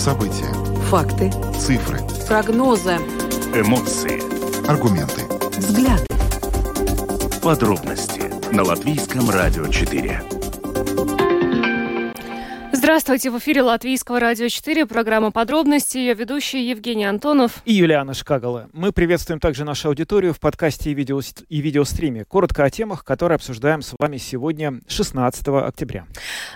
События. Факты. Цифры. Прогнозы. Эмоции. Аргументы. Взгляд. Подробности на Латвийском радио 4. Здравствуйте, в эфире Латвийского радио 4, программа «Подробности», ее ведущий Евгений Антонов и Юлиана Шкагала. Мы приветствуем также нашу аудиторию в подкасте и, видео, и видеостриме. Коротко о темах, которые обсуждаем с вами сегодня, 16 октября.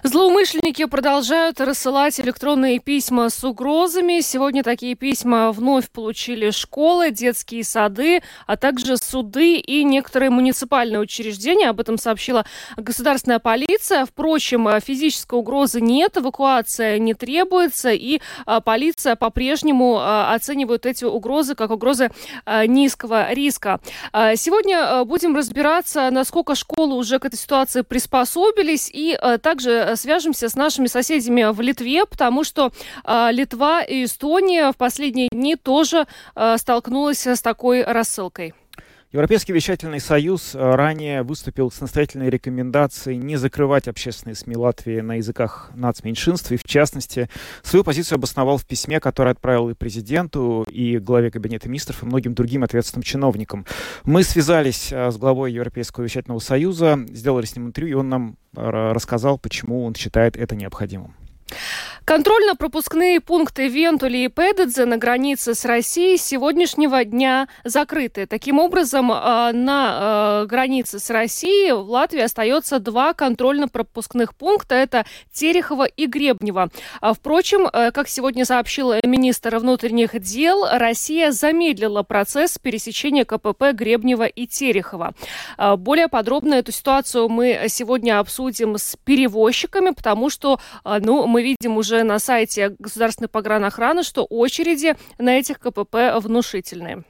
Злоумышленники продолжают рассылать электронные письма с угрозами. Сегодня такие письма вновь получили школы, детские сады, а также суды и некоторые муниципальные учреждения. Об этом сообщила государственная полиция. Впрочем, физической угрозы нет эвакуация не требуется, и а, полиция по-прежнему а, оценивает эти угрозы как угрозы а, низкого риска. Сегодня будем разбираться, насколько школы уже к этой ситуации приспособились, и также свяжемся с нашими соседями в Литве, потому что Литва и Эстония в последние дни тоже столкнулась с такой рассылкой. Европейский вещательный союз э, ранее выступил с настоятельной рекомендацией не закрывать общественные СМИ Латвии на языках нацменьшинств, и в частности свою позицию обосновал в письме, которое отправил и президенту, и главе Кабинета министров, и многим другим ответственным чиновникам. Мы связались э, с главой Европейского вещательного союза, сделали с ним интервью, и он нам э, рассказал, почему он считает это необходимым. Контрольно-пропускные пункты Вентули и Педедзе на границе с Россией с сегодняшнего дня закрыты. Таким образом, а, на а, границе с Россией в Латвии остается два контрольно-пропускных пункта. Это Терехово и Гребнево. А, впрочем, как сегодня сообщил министр внутренних дел, Россия замедлила процесс пересечения КПП Гребнева и Терехова. Более подробно эту ситуацию мы сегодня обсудим с перевозчиками, потому что ну, мы видим уже на сайте Государственной погранохраны, что очереди на этих КПП внушительные.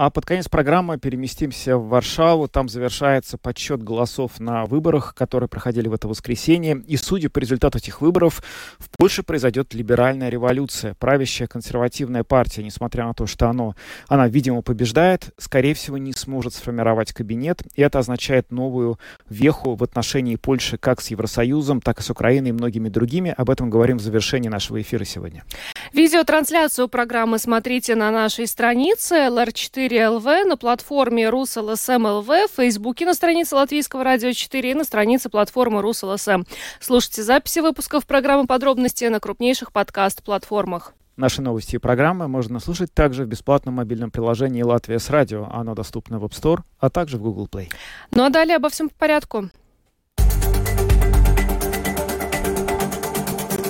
А под конец программы переместимся в Варшаву. Там завершается подсчет голосов на выборах, которые проходили в это воскресенье. И судя по результату этих выборов, в Польше произойдет либеральная революция. Правящая консервативная партия, несмотря на то, что оно, она, видимо, побеждает, скорее всего, не сможет сформировать кабинет. И это означает новую веху в отношении Польши как с Евросоюзом, так и с Украиной и многими другими. Об этом говорим в завершении нашего эфира сегодня. Видеотрансляцию программы смотрите на нашей странице LR4 4 ЛВ, на платформе РусЛСМ ЛВ, в Фейсбуке на странице Латвийского радио 4 и на странице платформы РусЛСМ. Слушайте записи выпусков программы «Подробности» на крупнейших подкаст-платформах. Наши новости и программы можно слушать также в бесплатном мобильном приложении «Латвия с радио». Оно доступно в App Store, а также в Google Play. Ну а далее обо всем по порядку.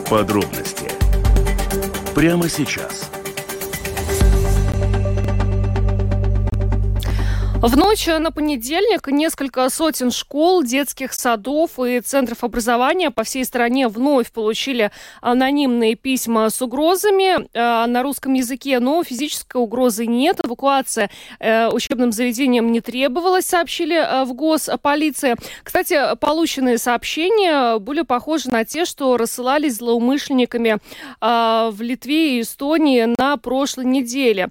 Подробности прямо сейчас – В ночь на понедельник несколько сотен школ, детских садов и центров образования по всей стране вновь получили анонимные письма с угрозами э, на русском языке, но физической угрозы нет. Эвакуация э, учебным заведениям не требовалась, сообщили э, в Госполиции. Кстати, полученные сообщения были похожи на те, что рассылались злоумышленниками в Литве и Эстонии на прошлой неделе.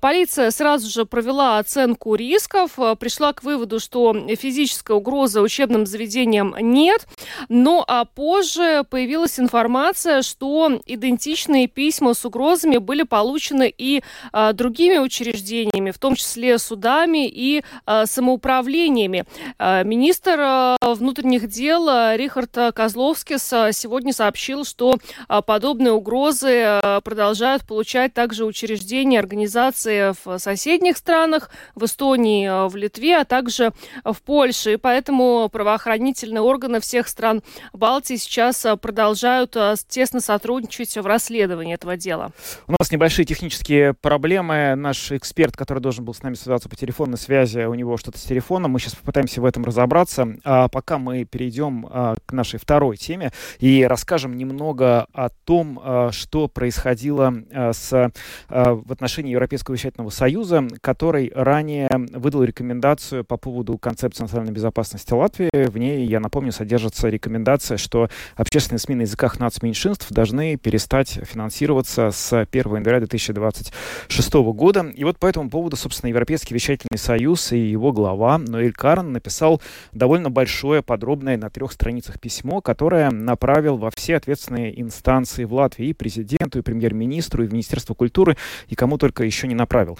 Полиция сразу же провела оценку риска поисков э, пришла к выводу, что физической угрозы учебным заведениям нет, но а позже появилась информация, что идентичные письма с угрозами были получены и а, другими учреждениями, в том числе судами и а, самоуправлениями. А, министр а, внутренних дел Рихард Козловский сегодня сообщил, что а, подобные угрозы а, продолжают получать также учреждения, организации в соседних странах, в Эстонии Э, в Литве, а также в Польше. И поэтому правоохранительные органы всех стран Балтии сейчас э, продолжают э, тесно сотрудничать в расследовании этого дела. У нас небольшие технические проблемы. Наш эксперт, который должен был с нами связаться по телефонной связи, у него что-то с телефоном. Мы сейчас попытаемся в этом разобраться. А пока мы перейдем к нашей второй теме и расскажем немного о том, что происходило с, в отношении Европейского вещательного союза, который ранее выдал выдал рекомендацию по поводу концепции национальной безопасности Латвии. В ней, я напомню, содержится рекомендация, что общественные СМИ на языках нацменьшинств должны перестать финансироваться с 1 января 2026 года. И вот по этому поводу, собственно, Европейский вещательный союз и его глава Ноэль Карн написал довольно большое, подробное на трех страницах письмо, которое направил во все ответственные инстанции в Латвии, и президенту, и премьер-министру, и в Министерство культуры, и кому только еще не направил.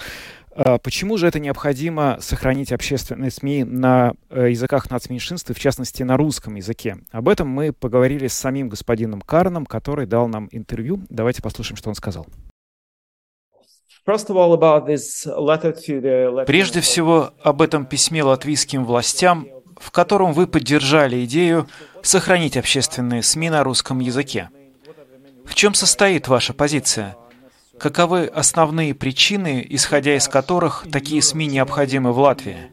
А почему же это необходимо сохранить общественные СМИ на э, языках нацменьшинств, и в частности на русском языке? Об этом мы поговорили с самим господином Карном, который дал нам интервью. Давайте послушаем, что он сказал. Прежде всего, об этом письме латвийским властям, в котором вы поддержали идею сохранить общественные СМИ на русском языке. В чем состоит ваша позиция? Каковы основные причины, исходя из которых такие СМИ необходимы в Латвии?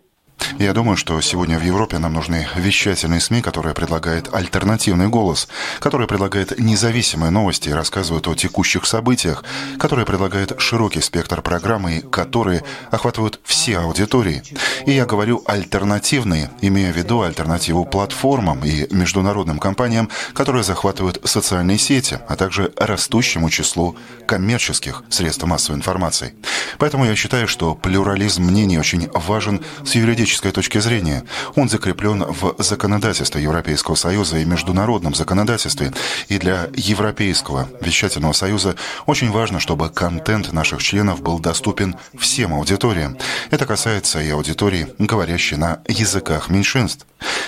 Я думаю, что сегодня в Европе нам нужны вещательные СМИ, которые предлагают альтернативный голос, которые предлагают независимые новости и рассказывают о текущих событиях, которые предлагают широкий спектр программы которые охватывают все аудитории. И я говорю альтернативные, имея в виду альтернативу платформам и международным компаниям, которые захватывают социальные сети, а также растущему числу коммерческих средств массовой информации. Поэтому я считаю, что плюрализм мнений очень важен с юридической юридической точки зрения. Он закреплен в законодательстве Европейского Союза и международном законодательстве. И для Европейского вещательного союза очень важно, чтобы контент наших членов был доступен всем аудиториям. Это касается и аудитории, говорящей на языках меньшинств.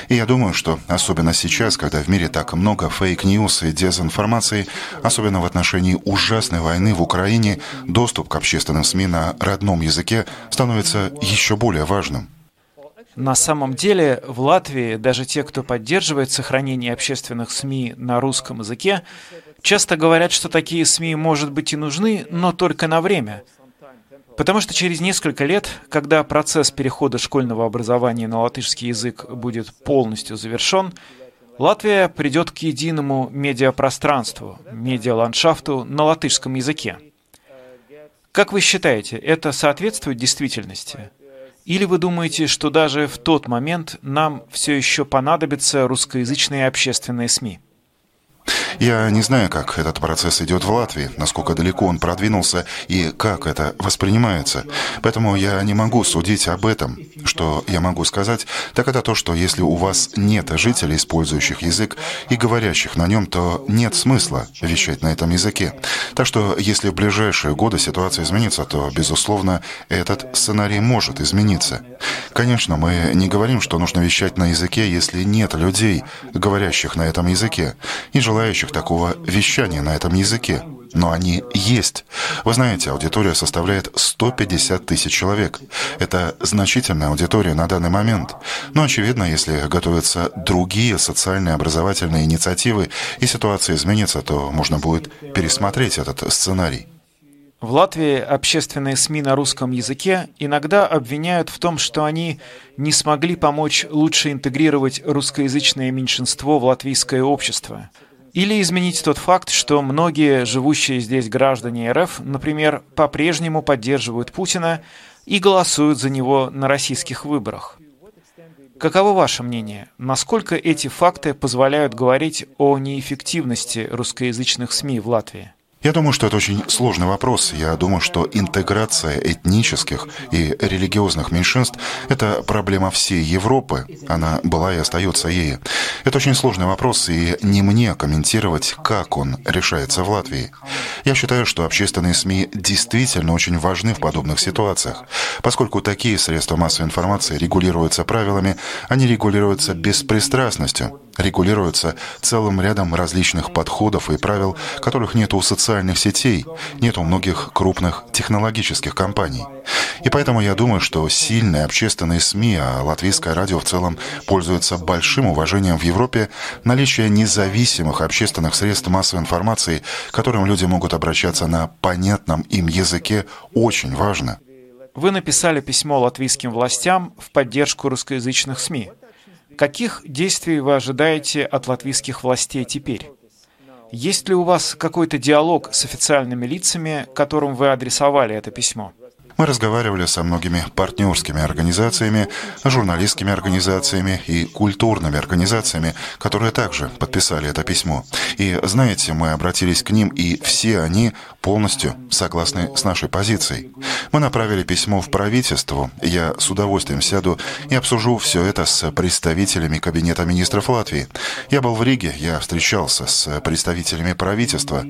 И я думаю, что особенно сейчас, когда в мире так много fake news и дезинформации, особенно в отношении ужасной войны в Украине, доступ к общественным СМИ на родном языке становится еще более важным. На самом деле в Латвии даже те, кто поддерживает сохранение общественных СМИ на русском языке, часто говорят, что такие СМИ, может быть, и нужны, но только на время. Потому что через несколько лет, когда процесс перехода школьного образования на латышский язык будет полностью завершен, Латвия придет к единому медиапространству, медиаландшафту на латышском языке. Как вы считаете, это соответствует действительности? Или вы думаете, что даже в тот момент нам все еще понадобятся русскоязычные общественные СМИ? Я не знаю, как этот процесс идет в Латвии, насколько далеко он продвинулся и как это воспринимается. Поэтому я не могу судить об этом. Что я могу сказать, так это то, что если у вас нет жителей, использующих язык и говорящих на нем, то нет смысла вещать на этом языке. Так что если в ближайшие годы ситуация изменится, то, безусловно, этот сценарий может измениться. Конечно, мы не говорим, что нужно вещать на языке, если нет людей, говорящих на этом языке. И желающих такого вещания на этом языке. Но они есть. Вы знаете, аудитория составляет 150 тысяч человек. Это значительная аудитория на данный момент. Но, очевидно, если готовятся другие социальные образовательные инициативы и ситуация изменится, то можно будет пересмотреть этот сценарий. В Латвии общественные СМИ на русском языке иногда обвиняют в том, что они не смогли помочь лучше интегрировать русскоязычное меньшинство в латвийское общество. Или изменить тот факт, что многие живущие здесь граждане РФ, например, по-прежнему поддерживают Путина и голосуют за него на российских выборах. Каково ваше мнение? Насколько эти факты позволяют говорить о неэффективности русскоязычных СМИ в Латвии? Я думаю, что это очень сложный вопрос. Я думаю, что интеграция этнических и религиозных меньшинств – это проблема всей Европы. Она была и остается ею. Это очень сложный вопрос, и не мне комментировать, как он решается в Латвии. Я считаю, что общественные СМИ действительно очень важны в подобных ситуациях. Поскольку такие средства массовой информации регулируются правилами, они регулируются беспристрастностью, регулируются целым рядом различных подходов и правил, которых нет у социальных сетей, нет у многих крупных технологических компаний. И поэтому я думаю, что сильные общественные СМИ, а латвийское радио в целом пользуется большим уважением в Европе, наличие независимых общественных средств массовой информации, к которым люди могут обращаться на понятном им языке, очень важно. Вы написали письмо латвийским властям в поддержку русскоязычных СМИ. Каких действий вы ожидаете от латвийских властей теперь? Есть ли у вас какой-то диалог с официальными лицами, которым вы адресовали это письмо? Мы разговаривали со многими партнерскими организациями, журналистскими организациями и культурными организациями, которые также подписали это письмо. И знаете, мы обратились к ним, и все они полностью согласны с нашей позицией. Мы направили письмо в правительство. Я с удовольствием сяду и обсужу все это с представителями Кабинета министров Латвии. Я был в Риге, я встречался с представителями правительства.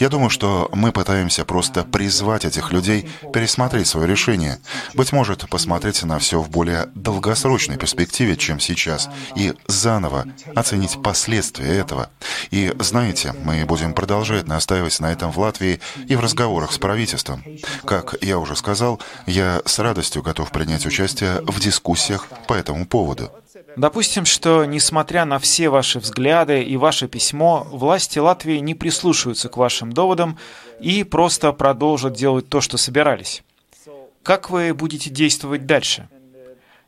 Я думаю, что мы пытаемся просто призвать этих людей пересмотреть свое решение. Быть может, посмотреть на все в более долгосрочной перспективе, чем сейчас, и заново оценить последствия этого. И знаете, мы будем продолжать настаивать на этом в Латвии и в разговорах с правительством. Как я уже сказал, я с радостью готов принять участие в дискуссиях по этому поводу. Допустим, что, несмотря на все ваши взгляды и ваше письмо, власти Латвии не прислушаются к вашим доводам и просто продолжат делать то, что собирались. Как вы будете действовать дальше?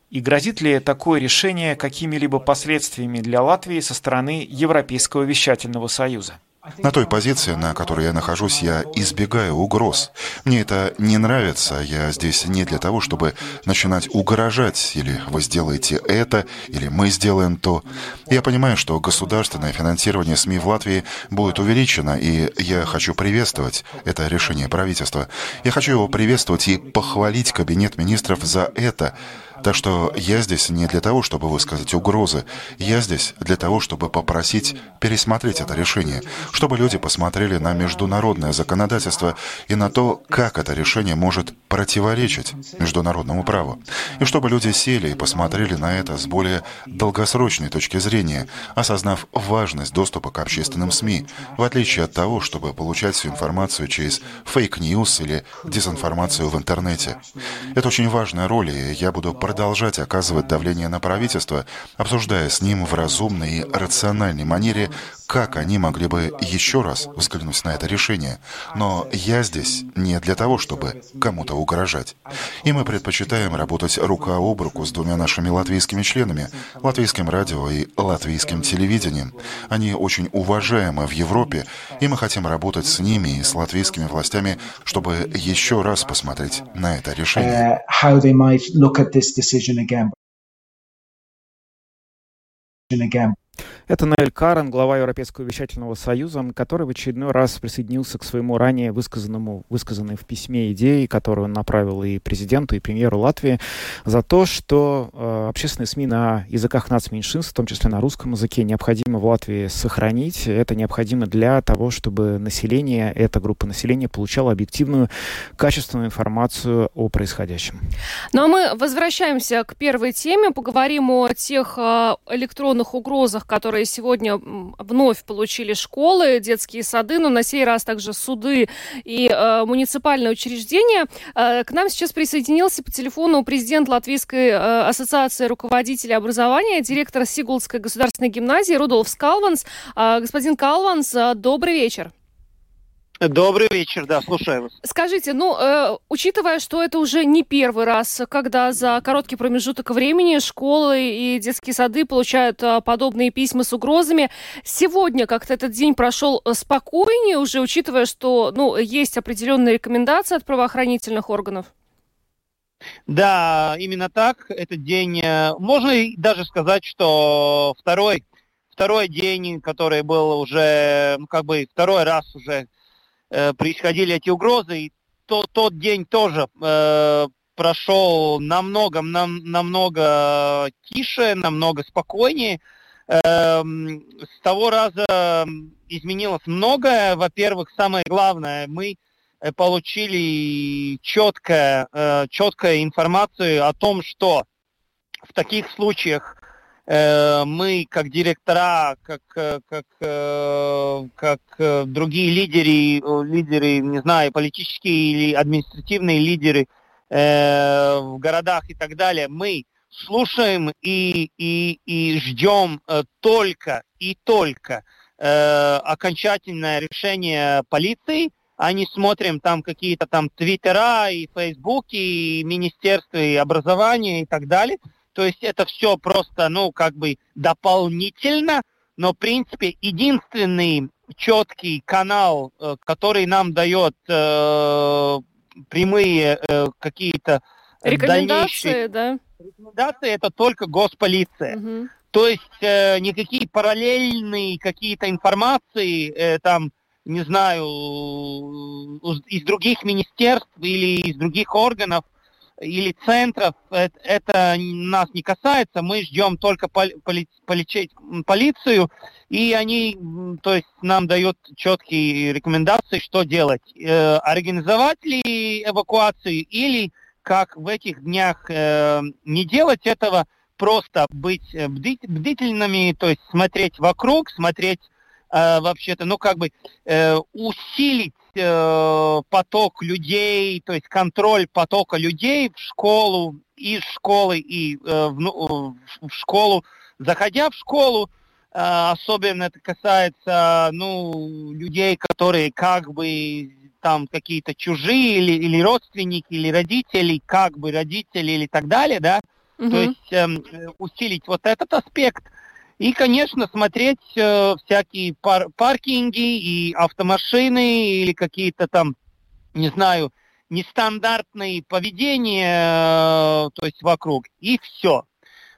И грозит ли такое решение какими-либо последствиями для Латвии со стороны Европейского вещательного союза? На той позиции, на которой я нахожусь, я избегаю угроз. Мне это не нравится. Я здесь не для того, чтобы начинать угрожать, или вы сделаете это, или мы сделаем то. Я понимаю, что государственное финансирование СМИ в Латвии будет увеличено, и я хочу приветствовать это решение правительства. Я хочу его приветствовать и похвалить Кабинет министров за это. Так что я здесь не для того, чтобы высказать угрозы. Я здесь для того, чтобы попросить пересмотреть это решение, чтобы люди посмотрели на международное законодательство и на то, как это решение может противоречить международному праву. И чтобы люди сели и посмотрели на это с более долгосрочной точки зрения, осознав важность доступа к общественным СМИ, в отличие от того, чтобы получать всю информацию через fake news или дезинформацию в интернете. Это очень важная роль, и я буду продолжать оказывать давление на правительство, обсуждая с ним в разумной и рациональной манере, как они могли бы еще раз взглянуть на это решение. Но я здесь не для того, чтобы кому-то угрожать. И мы предпочитаем работать рука об руку с двумя нашими латвийскими членами, латвийским радио и латвийским телевидением. Они очень уважаемы в Европе, и мы хотим работать с ними и с латвийскими властями, чтобы еще раз посмотреть на это решение. Uh. Это Наэль Карен, глава Европейского вещательного союза, который в очередной раз присоединился к своему ранее высказанному, высказанной в письме идеи, которую он направил и президенту, и премьеру Латвии, за то, что э, общественные СМИ на языках нацменьшинств, в том числе на русском языке, необходимо в Латвии сохранить. Это необходимо для того, чтобы население, эта группа населения получала объективную, качественную информацию о происходящем. Ну а мы возвращаемся к первой теме, поговорим о тех э, электронных угрозах, которые сегодня вновь получили школы, детские сады, но на сей раз также суды и э, муниципальные учреждения. Э, к нам сейчас присоединился по телефону президент Латвийской э, ассоциации руководителей образования, директор Сигулской государственной гимназии Рудolf Калванс. Э, господин Калванс, э, добрый вечер. Добрый вечер, да, слушаю вас. Скажите, ну, э, учитывая, что это уже не первый раз, когда за короткий промежуток времени школы и детские сады получают э, подобные письма с угрозами, сегодня как-то этот день прошел э, спокойнее, уже учитывая, что, ну, есть определенные рекомендации от правоохранительных органов? Да, именно так. Этот день, э, можно даже сказать, что второй, второй день, который был уже, ну, как бы второй раз уже э, происходили эти угрозы, и то, тот день тоже э, прошел намного, нам, намного тише, намного спокойнее. Э, с того раза изменилось многое. Во-первых, самое главное, мы э, получили четкое, э, четкую информацию о том, что в таких случаях мы как директора, как, э, как, э, как другие лидеры, лидеры, не знаю, политические или административные лидеры в городах и так далее, мы слушаем и, и, и ждем только и только окончательное решение полиции, а не смотрим там какие-то там твиттера и фейсбуки, и министерства и образования и так далее – то есть это все просто, ну, как бы дополнительно, но, в принципе, единственный четкий канал, э, который нам дает э, прямые э, какие-то Рекомендации, да? Рекомендации это только госполиция. Угу. То есть э, никакие параллельные какие-то информации, э, там, не знаю, из других министерств или из других органов или центров, это, это нас не касается. Мы ждем только поли, поли, полицию, и они, то есть, нам дают четкие рекомендации, что делать. Э, организовать ли эвакуацию или как в этих днях э, не делать этого, просто быть э, бдительными, то есть смотреть вокруг, смотреть э, вообще-то, ну как бы э, усилить э, поток людей, то есть контроль потока людей в школу, из школы и э, в, ну, в школу, заходя в школу, э, особенно это касается ну, людей, которые как бы там какие-то чужие или, или родственники, или родители, как бы родители или так далее, да, угу. то есть эм, усилить вот этот аспект. И, конечно, смотреть э, всякие пар паркинги и автомашины или какие-то там, не знаю, нестандартные поведения, э, то есть вокруг. И все.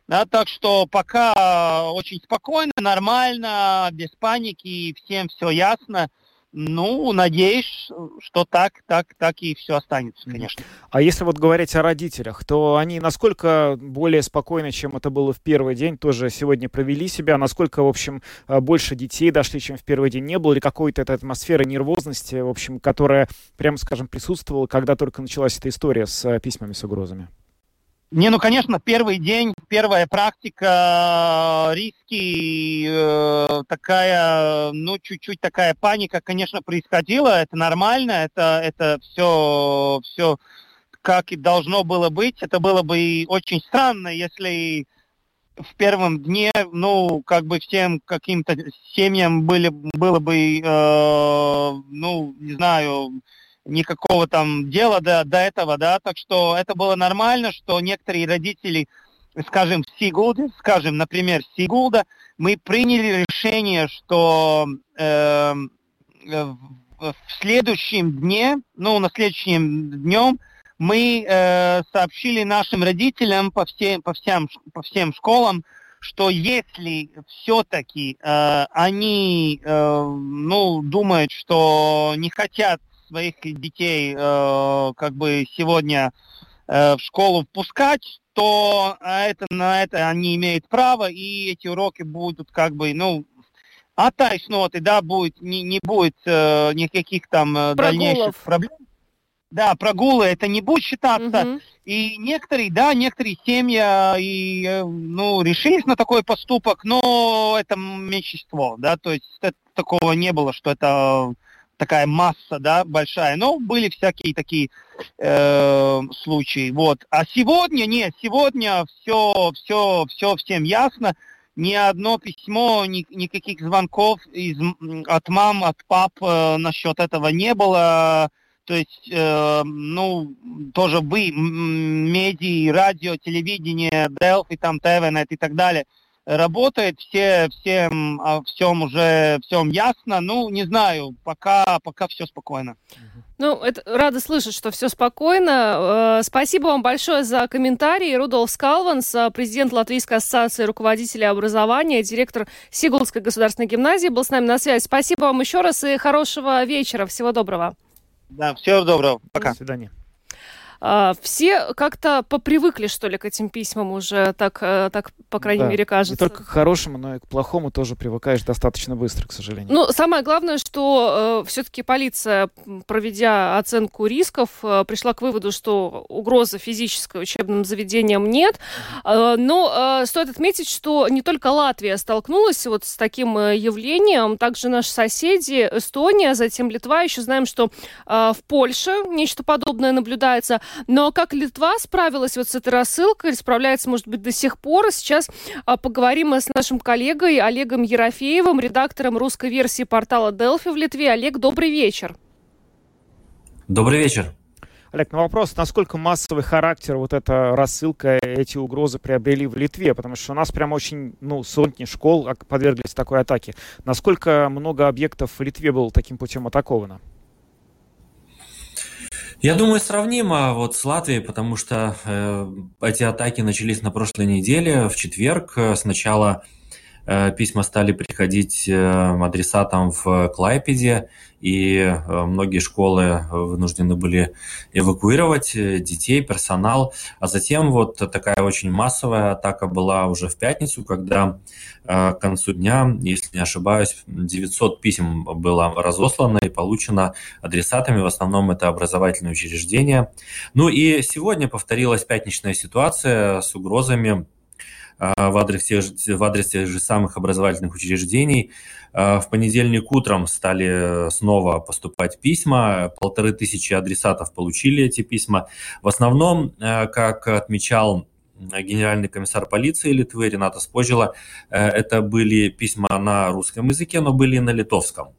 Да, так что пока очень спокойно, нормально, без паники, всем все ясно. Ну, надеюсь, что так, так, так и все останется, конечно. А если вот говорить о родителях, то они насколько более спокойны, чем это было в первый день, тоже сегодня провели себя, насколько, в общем, э, больше детей дошли, чем в первый день, не было ли какой-то этой атмосферы нервозности, в общем, которая, прямо скажем, присутствовала, когда только началась эта история с э, письмами с угрозами? Не, ну, конечно, первый день, первая практика, риски, э, такая, ну, чуть-чуть такая паника, конечно, происходила. Это нормально, это, это все, все как и должно было быть. Это было бы очень странно, если в первом дне, ну, как бы всем каким-то семьям были, было бы, э, ну, не знаю, никакого там дела до, до этого, да, так что это было нормально, что некоторые родители, скажем, в Сигулде, скажем, например, Сигулда, мы приняли решение, что э, в следующем дне, ну, на следующем днем мы э, сообщили нашим родителям по всем, по всем, по всем школам, что если все-таки э, они, э, ну, думают, что не хотят своих детей э, как бы сегодня э, в школу впускать, то это, на это они имеют право, и эти уроки будут как бы, ну, оттайсноты, да, будет, не, не будет э, никаких там э, дальнейших проблем. Да, прогулы это не будет считаться. Угу. И некоторые, да, некоторые семьи э, и, э, ну, решились на такой поступок, но это меньшинство, да, то есть это, такого не было, что это такая масса, да, большая. Но были всякие такие э, случаи. Вот. А сегодня, нет, сегодня все, все, все всем ясно. Ни одно письмо, ни, никаких звонков из, от мам, от пап э, насчет этого не было. То есть, э, ну, тоже вы, медиа, радио, телевидение, Делфи, там, ТВНет и так далее – работает, все, всем, о всем уже всем ясно. Ну, не знаю, пока, пока все спокойно. Ну, это, рада слышать, что все спокойно. Э, спасибо вам большое за комментарии. Рудolf Скалванс, э, президент Латвийской ассоциации руководителей образования, директор Сигулской государственной гимназии, был с нами на связи. Спасибо вам еще раз и хорошего вечера. Всего доброго. Да, всего доброго. Пока. До свидания. А, все как-то попривыкли, что ли, к этим письмам уже, так, э, так по крайней да. мере, кажется. Не только к хорошему, но и к плохому тоже привыкаешь достаточно быстро, к сожалению. Ну, самое главное, что э, все-таки полиция, проведя оценку рисков, э, пришла к выводу, что угрозы физической учебным заведениям нет. Э, но э, стоит отметить, что не только Латвия столкнулась вот с таким э, явлением, также наши соседи, Эстония, затем Литва. Еще знаем, что э, в Польше нечто подобное наблюдается. Но как Литва справилась вот с этой рассылкой, справляется, может быть, до сих пор. Сейчас а, поговорим с нашим коллегой Олегом Ерофеевым, редактором русской версии портала Delphi в Литве. Олег, добрый вечер. Добрый вечер. Олег, на вопрос, насколько массовый характер вот эта рассылка, эти угрозы приобрели в Литве, потому что у нас прям очень, ну, сотни школ подверглись такой атаке. Насколько много объектов в Литве было таким путем атаковано? Я думаю, сравнимо вот с Латвией, потому что э, эти атаки начались на прошлой неделе, в четверг. Сначала Э, письма стали приходить э, адресатам в Клайпеде, и э, многие школы вынуждены были эвакуировать детей, персонал. А затем вот такая очень массовая атака была уже в пятницу, когда к концу дня, если не ошибаюсь, 900 писем было разослано и получено адресатами. В основном это образовательные учреждения. Ну и сегодня повторилась пятничная ситуация с угрозами в адрес, тех же, в адрес тех же самых образовательных учреждений. А, в понедельник утром стали снова поступать письма. Полторы тысячи адресатов получили эти письма. В основном, а, как отмечал генеральный комиссар полиции Литвы Рената Спожила, это были письма на русском языке, но были и на литовском.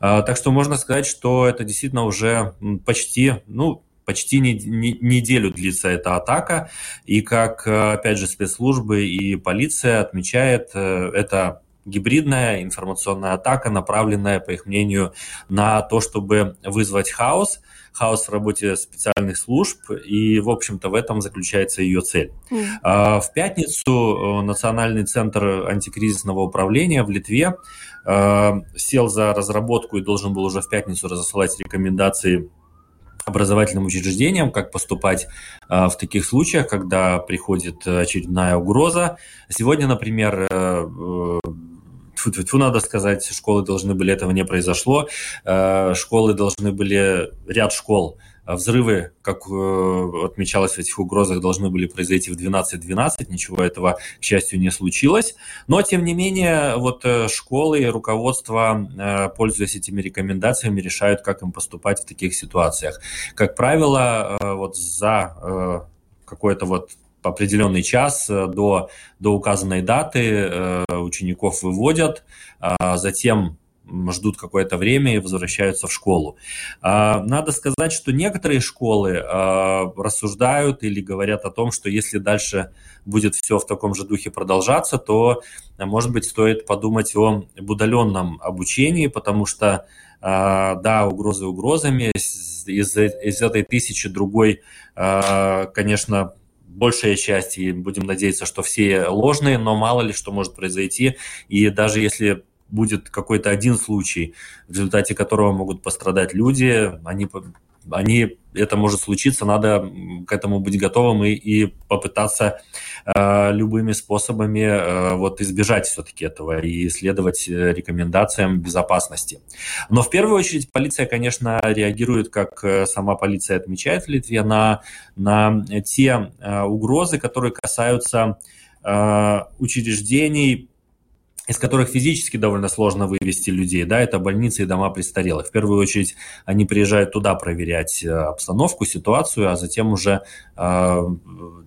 Так что можно сказать, что это действительно уже почти, ну, почти не, не, неделю длится эта атака, и как, э, опять же, спецслужбы и полиция отмечает, э, это гибридная информационная атака, направленная, по их мнению, на то, чтобы вызвать хаос, хаос в работе специальных служб, и, в общем-то, в этом заключается ее цель. Mm. В пятницу э, Национальный центр антикризисного управления в Литве сел за разработку и должен был уже в пятницу разослать рекомендации образовательным учреждениям, как поступать э, в таких случаях, когда приходит очередная угроза. Сегодня, например, э, тьфу -тьфу -тьфу, надо сказать, школы должны были, этого не произошло. Э, школы должны были, ряд школ взрывы, как э, отмечалось в этих угрозах, должны были произойти в 12.12. Ничего этого, к счастью, не случилось. Но, тем не менее, вот э, школы и руководство, э, пользуясь этими рекомендациями, решают, как им поступать в таких ситуациях. Как правило, вот за какой-то вот определенный час до, до указанной даты учеников выводят, а затем ждут какое-то время и возвращаются в школу. А, надо сказать, что некоторые школы а, рассуждают или говорят о том, что если дальше будет все в таком же духе продолжаться, то, может быть, стоит подумать о удаленном обучении, потому что, а, да, угрозы угрозами, из, из этой тысячи другой, конечно, большая часть, и будем надеяться, что все ложные, но мало ли что может произойти, и даже если будет какой-то один случай, в результате которого могут пострадать люди, они, они это может случиться, надо к этому быть готовым и, и попытаться э, любыми способами э, вот избежать все-таки этого и следовать э, рекомендациям безопасности. Но в первую очередь полиция, конечно, реагирует, как э, сама полиция отмечает в Литве, на, на те э, угрозы, которые касаются э, учреждений, из которых физически довольно сложно вывести людей, да, это больницы и дома престарелых. В первую очередь они приезжают туда проверять э, обстановку, ситуацию, а затем уже э,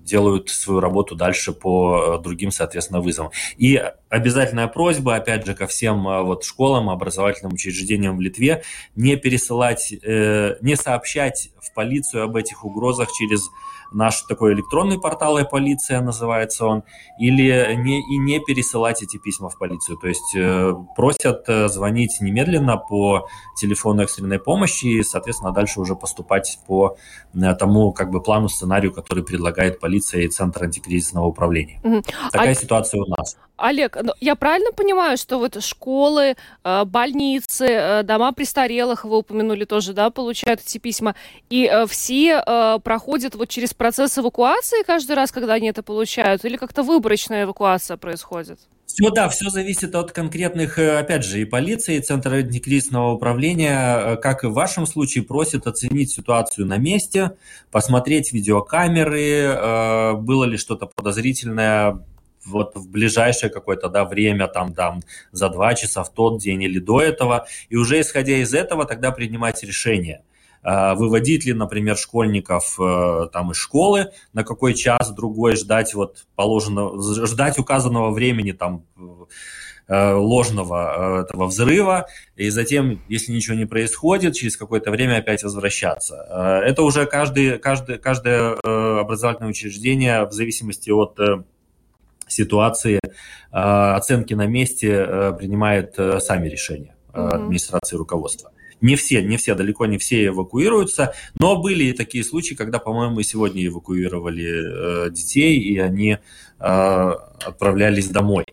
делают свою работу дальше по э, другим, соответственно, вызовам. И обязательная просьба, опять же, ко всем э, вот школам, образовательным учреждениям в Литве не пересылать, э, не сообщать в полицию об этих угрозах через наш такой электронный портал «Полиция» называется он, или не, и не пересылать эти письма в полицию. То есть э, просят э, звонить немедленно по телефону экстренной помощи и, соответственно, дальше уже поступать по э, тому как бы плану, сценарию, который предлагает полиция и Центр антикризисного управления. Угу. Такая а... ситуация у нас. Олег, ну, я правильно понимаю, что вот школы, э, больницы, э, дома престарелых, вы упомянули тоже, да, получают эти письма, и э, все проходят вот через процесс эвакуации каждый раз, когда они это получают, или как-то выборочная эвакуация происходит? Все, да, все зависит от конкретных, опять же, и полиции, и Центра антикризисного управления, как и в вашем случае, просят оценить ситуацию на месте, посмотреть видеокамеры, было ли что-то подозрительное, вот в ближайшее какое-то да, время, там, там, за два часа в тот день или до этого, и уже исходя из этого тогда принимать решение а, выводить ли, например, школьников э, там из школы, на какой час, другой ждать вот положенного, ждать указанного времени там э, ложного э, этого взрыва, и затем, если ничего не происходит, через какое-то время опять возвращаться. Это уже каждый, каждый, каждое образовательное учреждение в зависимости от ситуации оценки на месте принимает сами решения администрации и руководства. не все, не все, далеко не все эвакуируются, но были такие случаи, когда, по-моему, сегодня эвакуировали детей, и они отправлялись домой.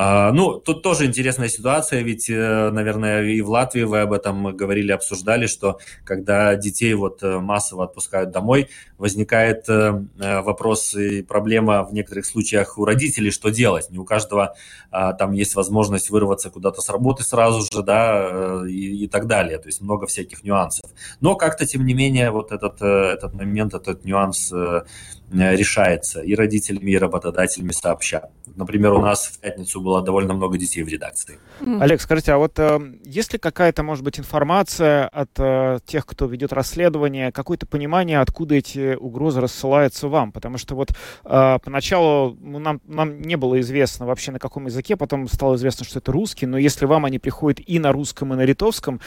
А, ну, тут тоже интересная ситуация, ведь, э, наверное, и в Латвии вы об этом говорили, обсуждали, что когда детей вот э, массово отпускают домой, возникает э, вопрос и проблема в некоторых случаях у родителей, что делать. Не у каждого а, там есть возможность вырваться куда-то с работы сразу же, да, и, и так далее. То есть много всяких нюансов. Но как-то, тем не менее, вот этот, этот момент, этот нюанс решается и родителями, и работодателями сообща. Например, у нас в пятницу было довольно много детей в редакции. Олег, скажите, а вот э, есть ли какая-то, может быть, информация от э, тех, кто ведет расследование, какое-то понимание, откуда эти угрозы рассылаются вам? Потому что вот э, поначалу ну, нам, нам не было известно вообще на каком языке, потом стало известно, что это русский, но если вам они приходят и на русском, и на литовском,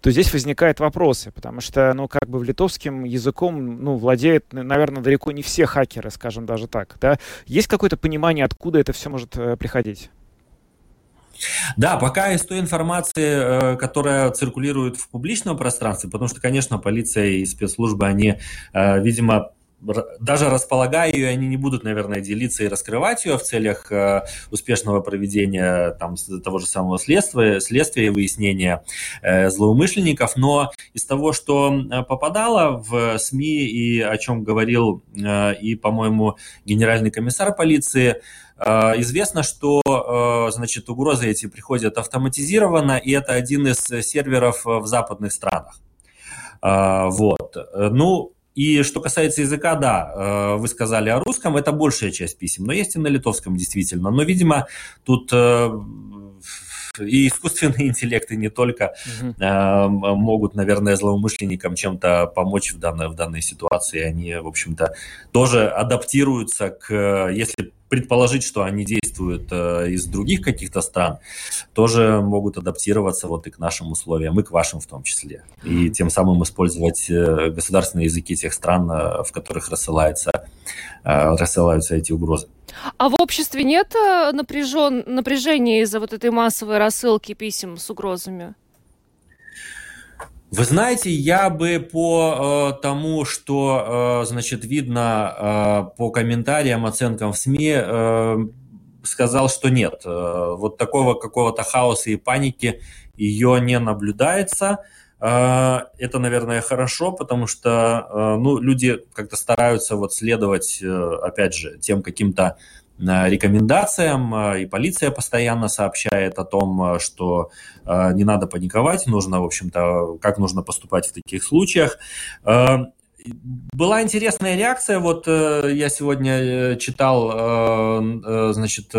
то здесь возникают вопросы, потому что, ну, как бы в литовским языком, ну, владеют, наверное, далеко не все хакеры, скажем даже так, да? Есть какое-то понимание, откуда это все может э, приходить? Да, пока из той информации, э, которая циркулирует в публичном пространстве, потому что, конечно, полиция и спецслужбы, они, э, видимо, даже располагая ее, они не будут, наверное, делиться и раскрывать ее в целях э, успешного проведения там, того же самого следствия, следствия и выяснения э, злоумышленников. Но из того, что э, попадало в СМИ и о чем говорил и, по-моему, генеральный комиссар полиции, Известно, что значит, угрозы эти приходят автоматизированно, и это один из серверов в западных странах. Вот. Ну, и что касается языка, да, э, вы сказали о русском, это большая часть писем, но есть и на литовском действительно. Но, видимо, тут э, и искусственный интеллект, и не только угу. могут, наверное, злоумышленникам чем-то помочь в данной, в данной ситуации. Они, в общем-то, тоже адаптируются к, если предположить, что они действуют э, из других каких-то стран, тоже могут адаптироваться вот и к нашим условиям, и к вашим в том числе. И тем самым использовать э, государственные языки тех стран, э, в которых рассылается, рассылаются эти угрозы. А в обществе нет напряжен... напряжения из-за вот этой массовой рассылки писем с угрозами? Вы знаете, я бы по э, тому, что, э, значит, видно э, по комментариям, оценкам в СМИ, э, сказал, что нет. Э, вот такого какого-то хаоса и паники ее не наблюдается. Э, это, наверное, хорошо, потому что э, ну, люди как-то стараются вот следовать, э, опять же, тем каким-то рекомендациям, и полиция постоянно сообщает о том, что не надо паниковать, нужно, в общем-то, как нужно поступать в таких случаях. Была интересная реакция, вот я сегодня читал, значит,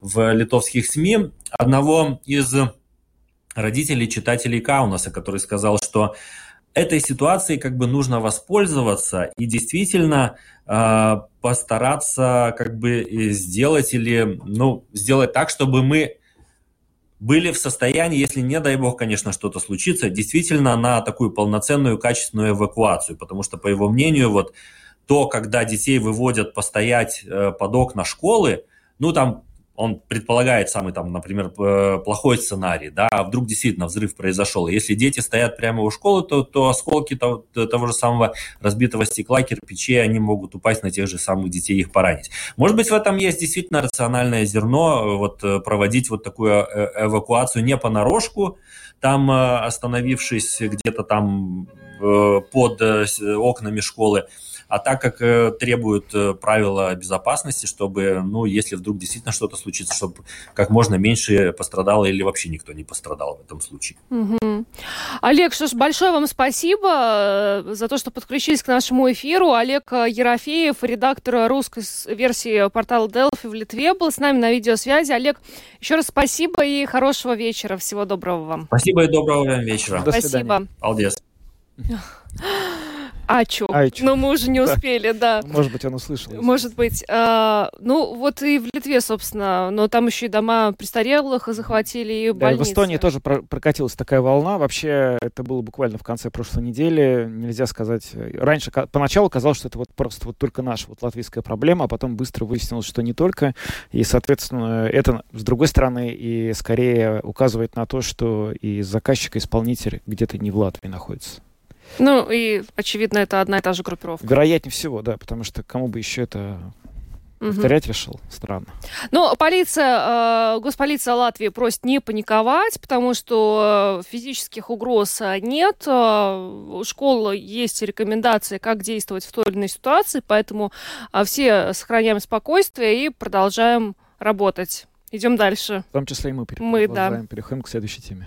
в литовских СМИ одного из родителей читателей Каунаса, который сказал, что этой ситуацией как бы нужно воспользоваться и действительно э, постараться как бы сделать или ну сделать так, чтобы мы были в состоянии, если не дай бог, конечно, что-то случится, действительно на такую полноценную качественную эвакуацию, потому что по его мнению вот то, когда детей выводят постоять э, под окна школы, ну там он предполагает самый там, например, плохой сценарий, да, а вдруг действительно взрыв произошел. Если дети стоят прямо у школы, то, то осколки того, того же самого разбитого стекла, кирпичей, они могут упасть на тех же самых детей и их поранить. Может быть, в этом есть действительно рациональное зерно, вот проводить вот такую э, эвакуацию не понарошку, там э, остановившись где-то там э, под окнами школы, а так как э, требуют э, правила безопасности, чтобы, ну, если вдруг действительно что-то случится, чтобы как можно меньше пострадало или вообще никто не пострадал в этом случае. Угу. Олег, что ж, большое вам спасибо э, за то, что подключились к нашему эфиру. Олег Ерофеев, редактор русской версии портала Delphi в Литве, был с нами на видеосвязи. Олег, еще раз спасибо и хорошего вечера. Всего доброго вам. Спасибо и доброго вам вечера. До спасибо. Алдес. Ачу. Ачу. Но мы уже не успели, да. Может быть, он услышал. Может быть. А, ну, вот и в Литве, собственно, но там еще и дома престарелых захватили, и больницы. Да, в Эстонии тоже прокатилась такая волна. Вообще, это было буквально в конце прошлой недели. Нельзя сказать... Раньше, поначалу казалось, что это вот просто вот только наша вот латвийская проблема, а потом быстро выяснилось, что не только. И, соответственно, это, с другой стороны, и скорее указывает на то, что и заказчик, и исполнитель где-то не в Латвии находится. Ну, и, очевидно, это одна и та же группировка. Вероятнее всего, да, потому что кому бы еще это повторять угу. решил. Странно. Ну, полиция, э, госполиция Латвии просит не паниковать, потому что физических угроз нет. Э, у школы есть рекомендации, как действовать в той или иной ситуации, поэтому э, все сохраняем спокойствие и продолжаем работать. Идем дальше. В том числе и мы, мы да. переходим к следующей теме.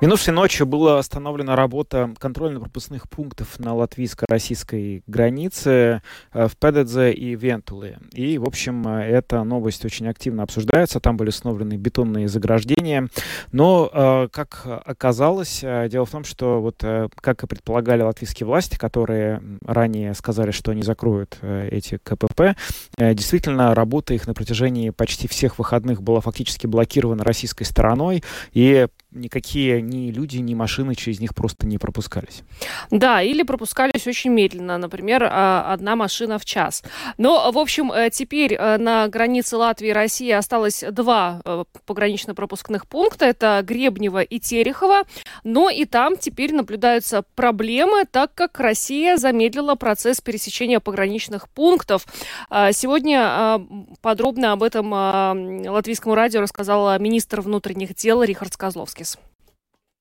Минувшей ночью была остановлена работа контрольно-пропускных пунктов на латвийско-российской границе э, в Педедзе и Вентуле. И, в общем, э, эта новость очень активно обсуждается. Там были установлены бетонные заграждения. Но, э, как оказалось, дело в том, что, вот, как и предполагали латвийские власти, которые ранее сказали, что они закроют эти КПП, действительно, работа их на протяжении почти всех выходных была фактически блокирована российской стороной. И никакие ни люди, ни машины через них просто не пропускались. Да, или пропускались очень медленно, например, а, одна машина в час. Но, в общем, э, теперь э, на границе Латвии и России осталось два э, погранично-пропускных пункта. Это Гребнево и Терехово. Но и там теперь наблюдаются проблемы, так как Россия замедлила процесс пересечения пограничных пунктов. А, сегодня подробно об этом латвийскому радио рассказала министр внутренних дел Рихард Козловский. Dombrovskis.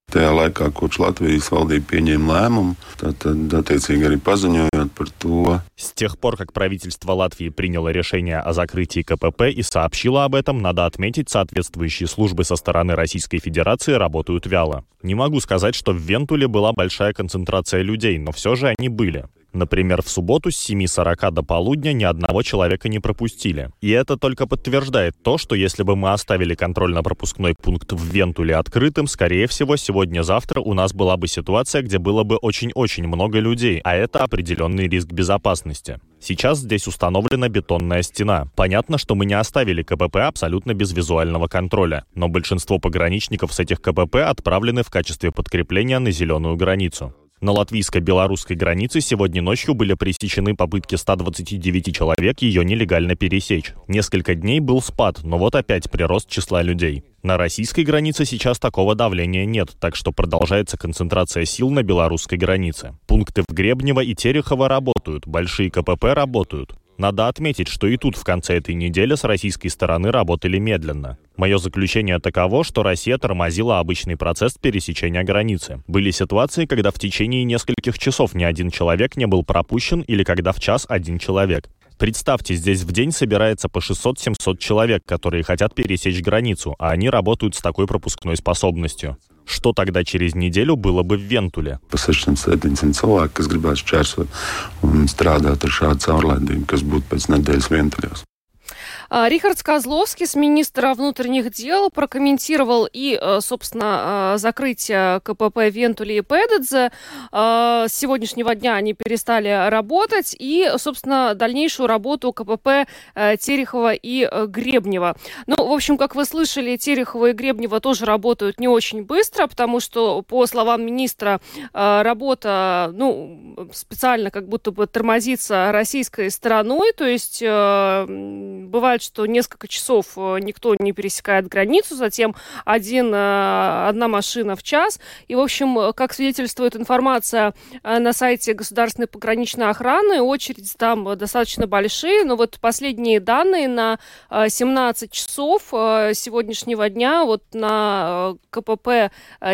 Tajā laikā, kopš Latvijas valdība pieņēma lēmumu, tad, tad attiecīgi arī paziņojot par to. С тех пор, как правительство Латвии приняло решение о закрытии КПП и сообщило об этом, надо отметить, соответствующие службы со стороны Российской Федерации работают вяло. Не могу сказать, что в Вентуле была большая концентрация людей, но все же они были. Например, в субботу с 7.40 до полудня ни одного человека не пропустили. И это только подтверждает то, что если бы мы оставили контрольно-пропускной пункт в Вентуле открытым, скорее всего, сегодня-завтра у нас была бы ситуация, где было бы очень-очень много людей, а это определенный риск безопасности. Сейчас здесь установлена бетонная стена. Понятно, что мы не оставили КПП абсолютно без визуального контроля, но большинство пограничников с этих КПП отправлены в качестве подкрепления на зеленую границу. На латвийско-белорусской границе сегодня ночью были пресечены попытки 129 человек ее нелегально пересечь. Несколько дней был спад, но вот опять прирост числа людей. На российской границе сейчас такого давления нет, так что продолжается концентрация сил на белорусской границе. Пункты в Гребнево и Терехово работают, большие КПП работают. Надо отметить, что и тут в конце этой недели с российской стороны работали медленно. Мое заключение таково, что Россия тормозила обычный процесс пересечения границы. Были ситуации, когда в течение нескольких часов ни один человек не был пропущен или когда в час один человек. Представьте, здесь в день собирается по 600-700 человек, которые хотят пересечь границу, а они работают с такой пропускной способностью. Что тогда через неделю было бы в Вентуле? šķērsot un strādāt ar šādu caurlaidību, kas būtu pēc nedēļas Vientuļos. А, Рихард Козловский, министра внутренних дел, прокомментировал и, э, собственно, э, закрытие КПП Вентули и Педедзе. Э, с сегодняшнего дня они перестали работать и, собственно, дальнейшую работу КПП Терехова и Гребнева. Ну, в общем, как вы слышали, Терехова и Гребнева тоже работают не очень быстро, потому что, по словам министра, работа, ну, специально как будто бы тормозится российской стороной, то есть бывает бывает, что несколько часов э, никто не пересекает границу, затем один, э, одна машина в час. И, в общем, э, как свидетельствует информация на сайте Государственной пограничной охраны, очереди там достаточно большие, но вот последние данные на 17 часов сегодняшнего дня вот на КПП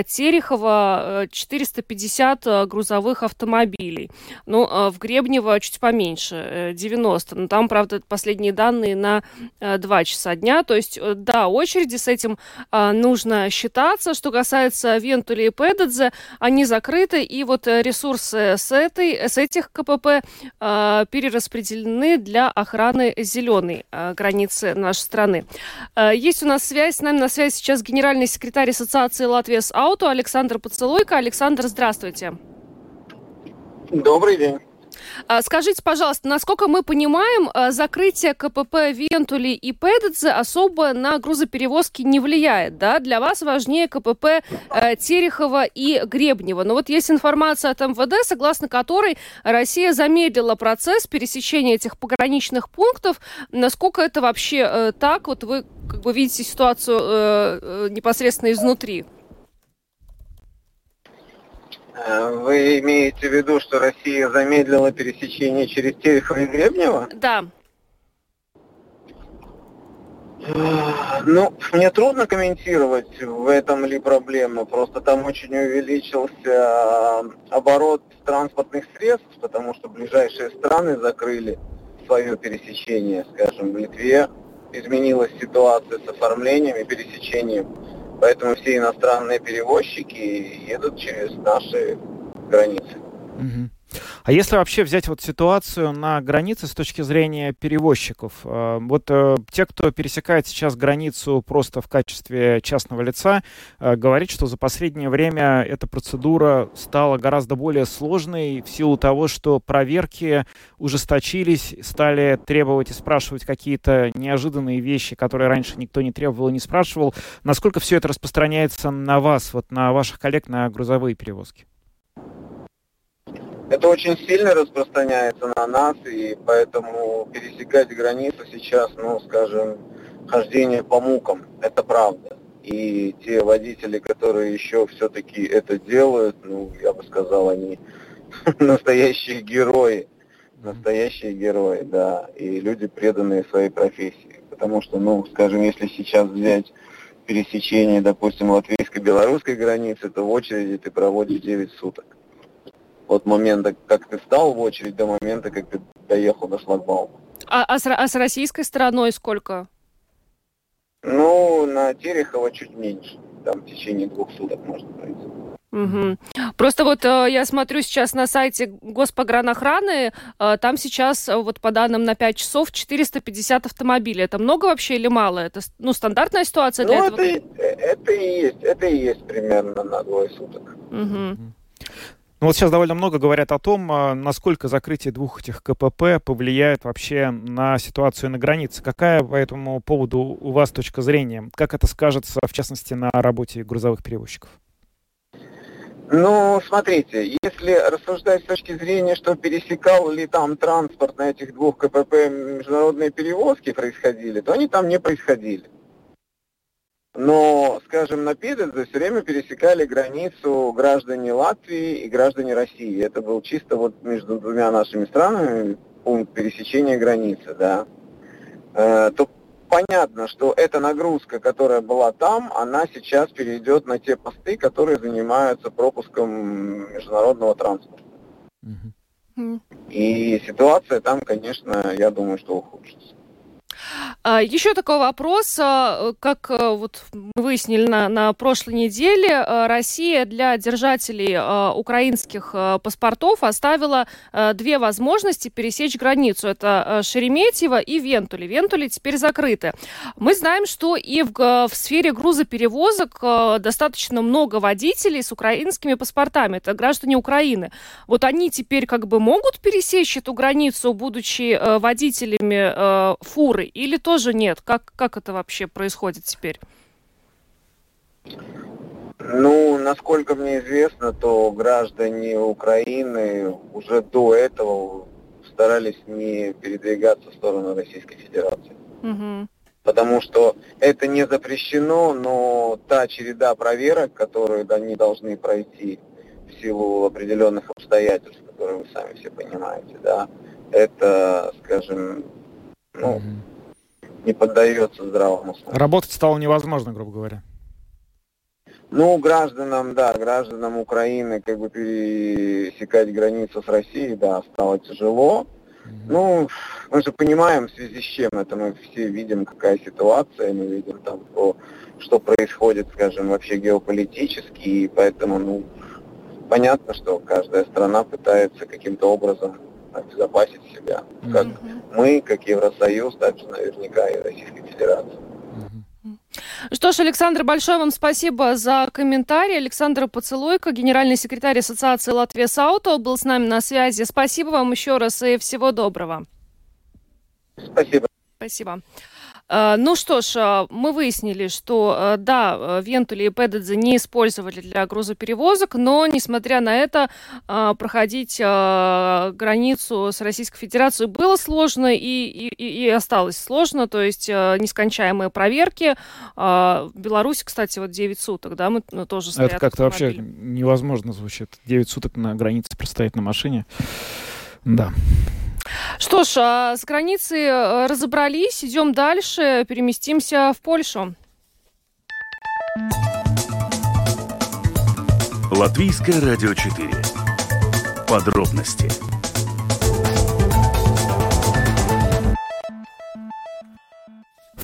Терехова 450 грузовых автомобилей. Ну, в Гребнево чуть поменьше, 90. Но там, правда, последние данные на 2 часа дня. То есть, да, очереди с этим нужно считаться. Что касается Вентули и Педадзе, они закрыты, и вот ресурсы с, этой, с этих КПП перераспределены для охраны зеленой границы нашей страны. Есть у нас связь, с нами на связи сейчас генеральный секретарь Ассоциации Латвия с Ауто Александр Поцелуйко. Александр, здравствуйте. Добрый день. А, скажите, пожалуйста, насколько мы понимаем, а, закрытие КПП Вентули и Педедзе особо на грузоперевозки не влияет, да? Для вас важнее КПП э, Терехова и Гребнева. Но вот есть информация от МВД, согласно которой Россия замедлила процесс пересечения этих пограничных пунктов. Насколько это вообще э, так? Вот вы как бы видите ситуацию э, непосредственно изнутри. Э, вы имеете в виду, что Россия замедлила пересечение через Терехов и Гребнево? Да. Ну, мне трудно комментировать, в этом ли проблема. Просто там очень увеличился оборот транспортных средств, потому что ближайшие страны закрыли свое пересечение. Скажем, в Литве изменилась ситуация с оформлением и пересечением Поэтому все иностранные перевозчики едут через наши границы. Угу. А если вообще взять вот ситуацию на границе с точки зрения перевозчиков, э, вот э, те, кто пересекает сейчас границу просто в качестве частного лица, э, говорит, что за последнее время эта процедура стала гораздо более сложной в силу того, что проверки ужесточились, стали требовать и спрашивать какие-то неожиданные вещи, которые раньше никто не требовал и не спрашивал. Насколько все это распространяется на вас, вот на ваших коллег на грузовые перевозки? Это очень сильно распространяется на нас, и поэтому пересекать границу сейчас, ну, скажем, хождение по мукам, это правда. И те водители, которые еще все-таки это делают, ну, я бы сказал, они настоящие герои. Настоящие герои, да. И люди, преданные своей профессии. Потому что, ну, скажем, если сейчас взять пересечение, допустим, латвийско-белорусской границы, то в очереди ты проводишь 9 суток от момента, как ты стал в очередь, до момента, как ты доехал до шлагбаума. А, а, с, а с российской стороной сколько? Ну, на Терехова чуть меньше. Там в течение двух суток можно пройти. Угу. Просто вот э, я смотрю сейчас на сайте Госпогранохраны, э, там сейчас, э, вот по данным на 5 часов, 450 автомобилей. Это много вообще или мало? Это ну, стандартная ситуация для ну, этого? Это, это и есть, это и есть примерно на двое суток. Угу. Ну вот сейчас довольно много говорят о том, а, насколько закрытие двух этих КПП повлияет вообще на ситуацию на границе. Какая по этому поводу у вас точка зрения? Как это скажется, в частности, на работе грузовых перевозчиков? Ну, смотрите, если рассуждать с точки зрения, что пересекал ли там транспорт на этих двух КПП международные перевозки происходили, то они там не происходили. Но, скажем, на Пидельзе все время пересекали границу граждане Латвии и граждане России. Это был чисто вот между двумя нашими странами пункт пересечения границы, да. Э, то понятно, что эта нагрузка, которая была там, она сейчас перейдет на те посты, которые занимаются пропуском международного транспорта. Mm-hmm. И ситуация там, конечно, я думаю, что ухудшится. А, Еще такой вопрос, а, как э, вот мы выяснили на, на прошлой неделе, э, Россия для держателей э, украинских паспортов оставила две возможности пересечь границу. Это Шереметьево и Вентули. Вентули теперь закрыты. Мы знаем, что и в, в сфере грузоперевозок достаточно много водителей с украинскими паспортами. Это граждане Украины. Вот они теперь как бы могут пересечь эту границу, будучи водителями фуры, или тоже нет? Как, как это вообще происходит теперь? Ну, насколько мне известно, то граждане Украины уже до этого старались не передвигаться в сторону Российской Федерации. Угу. Потому что это не запрещено, но та череда проверок, которую они должны пройти в силу определенных обстоятельств, которые вы сами все понимаете, да, это, скажем, ну, угу не поддается здравому смыслу. Работать стало невозможно, грубо говоря. Ну, гражданам, да, гражданам Украины как бы пересекать границу с Россией, да, стало тяжело. Ну, мы же понимаем, в связи с чем это, мы все видим, какая ситуация, мы видим там, то, что происходит, скажем, вообще геополитически, и поэтому, ну, понятно, что каждая страна пытается каким-то образом обезопасить себя. Как mm-hmm. мы, как Евросоюз, также наверняка и Российская Федерация. Что ж, Александр, большое вам спасибо за комментарий. Александр Поцелуйко, генеральный секретарь Ассоциации Латвия Сауто, был с нами на связи. Спасибо вам еще раз и всего доброго. Спасибо. Спасибо. А, ну что ж, а, мы выяснили, что а, да, Вентули и Педедзе не использовали для грузоперевозок, но, несмотря на это, проходить границу с Российской Федерацией было сложно и, и, и осталось сложно, то есть нескончаемые проверки. В Беларуси, кстати, вот 9 суток, да, мы ну, тоже стоят Это как-то вообще невозможно звучит. 9 суток на границе простоять на машине. Да. Что ж, а с границы э, разобрались, идем дальше, переместимся в Польшу. Латвийское радио 4. Подробности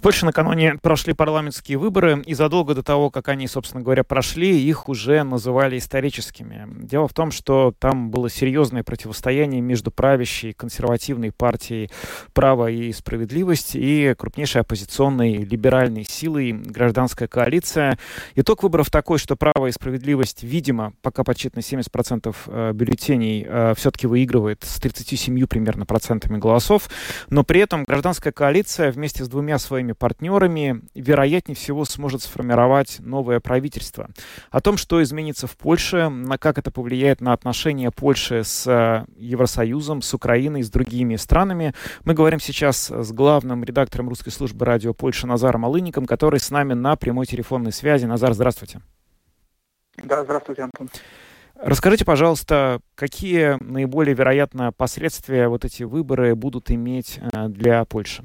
В Польше накануне прошли парламентские выборы, и задолго до того, как они, собственно говоря, прошли, их уже называли историческими. Дело в том, что там было серьезное противостояние между правящей консервативной партией «Право и справедливость» и крупнейшей оппозиционной либеральной силой «Гражданская коалиция». Итог выборов такой, что «Право и справедливость», видимо, пока почти на 70% э, бюллетеней э, все-таки выигрывает с 37 примерно процентами голосов, но при этом «Гражданская коалиция» вместе с двумя своими своими партнерами, вероятнее всего сможет сформировать новое правительство. О том, что изменится в Польше, на как это повлияет на отношения Польши с э, Евросоюзом, с Украиной, с другими странами, мы говорим сейчас с главным редактором русской службы радио Польши Назаром Алыником, который с нами на прямой телефонной связи. Назар, здравствуйте. Да, здравствуйте, Антон. Расскажите, пожалуйста, какие наиболее вероятно последствия вот эти выборы будут иметь э, для Польши?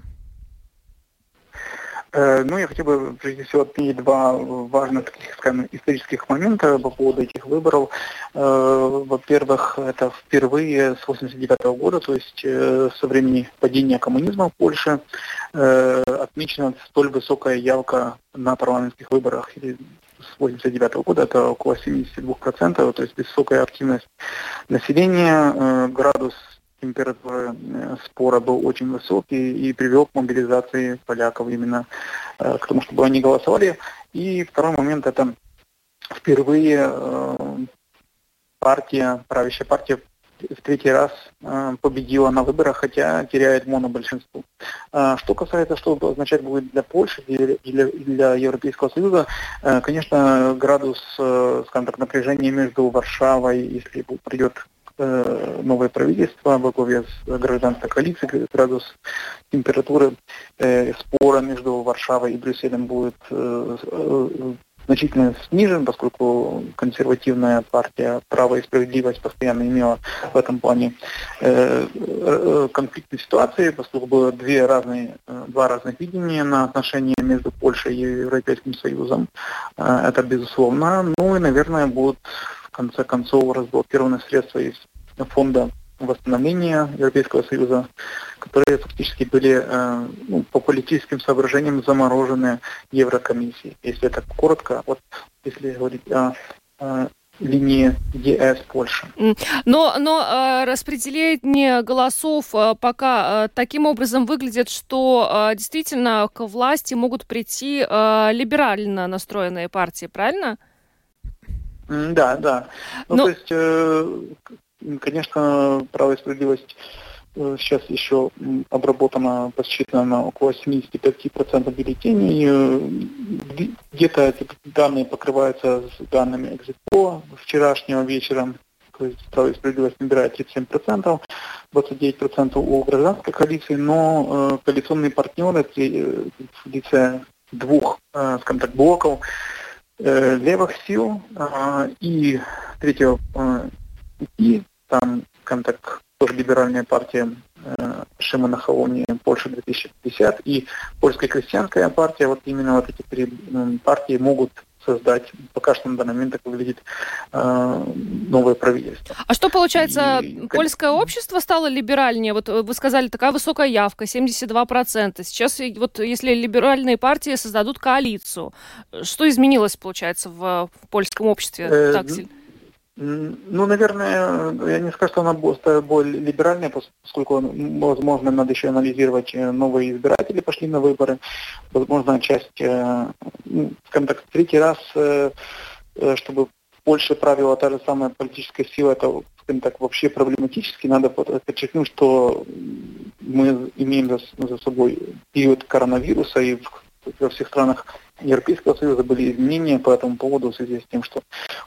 Э, ну, я хотел бы, прежде всего, отметить два важных, таких, скажем, исторических момента по поводу этих выборов. Э, во-первых, это впервые с 1989 года, то есть э, со времени падения коммунизма в Польше, отмечена столь высокая явка на парламентских выборах. С 1989 года это около 72%, то есть высокая активность населения, градус температура э, спора был очень высокий и привел к мобилизации поляков именно э, к тому, чтобы они голосовали. И второй момент это впервые э, партия, правящая партия в третий раз победила на выборах, хотя теряет монобольшинство. Что касается, что означать будет для Польши и для, для Европейского Союза, конечно, градус, скажем так, напряжения между Варшавой, если придет новое правительство во главе с гражданской коалицией, градус температуры э, спора между Варшавой и Брюсселем будет э, э, значительно снижен, поскольку консервативная партия «Право и справедливость» постоянно имела в этом плане э, э, конфликтные ситуации, поскольку было две разные, э, два разных видения на отношения между Польшей и Европейским Союзом. Э, это безусловно. Ну и, наверное, будут конце концов разблокированы средства из фонда восстановления Европейского Союза, которые фактически были э, ну, по политическим соображениям заморожены Еврокомиссией. Если это коротко, вот если говорить о, о линии ЕС Польши. Но, но э, распределение голосов э, пока э, таким образом выглядит, что действительно к власти могут прийти либерально настроенные партии, правильно? Да, да. Ну, Но... то есть, э, конечно, право и справедливость э, сейчас еще обработано, посчитано около 75% бюллетеней. Э, где-то эти данные покрываются с данными Экзитпо вчерашнего вечера. То есть право и справедливость набирает 37%, 29% у гражданской коалиции, но э, коалиционные партнеры в лице двух, э, скажем так, блоков левых сил э, и третьего э, и там, так, тоже либеральная партия э, Шимона Халони Польша 2050 и польская крестьянская партия, вот именно вот эти три э, партии могут создать. Пока что на данный момент так выглядит э, новое правительство. А что получается, и, польское общество стало либеральнее? Вот вы сказали, такая высокая явка, 72%. Сейчас вот если либеральные партии создадут коалицию, что изменилось, получается, в, в польском обществе э, так сильно? Ну, наверное, я не скажу, что она более либеральная, поскольку, возможно, надо еще анализировать, э, новые избиратели пошли на выборы. Возможно, часть, э, ну, скажем так, третий раз, э, чтобы в Польше правила та же самая политическая сила, это, скажем так, вообще проблематически. Надо подчеркнуть, что мы имеем за, за собой период коронавируса, и во всех странах Европейского Союза были изменения по этому поводу в связи с тем, что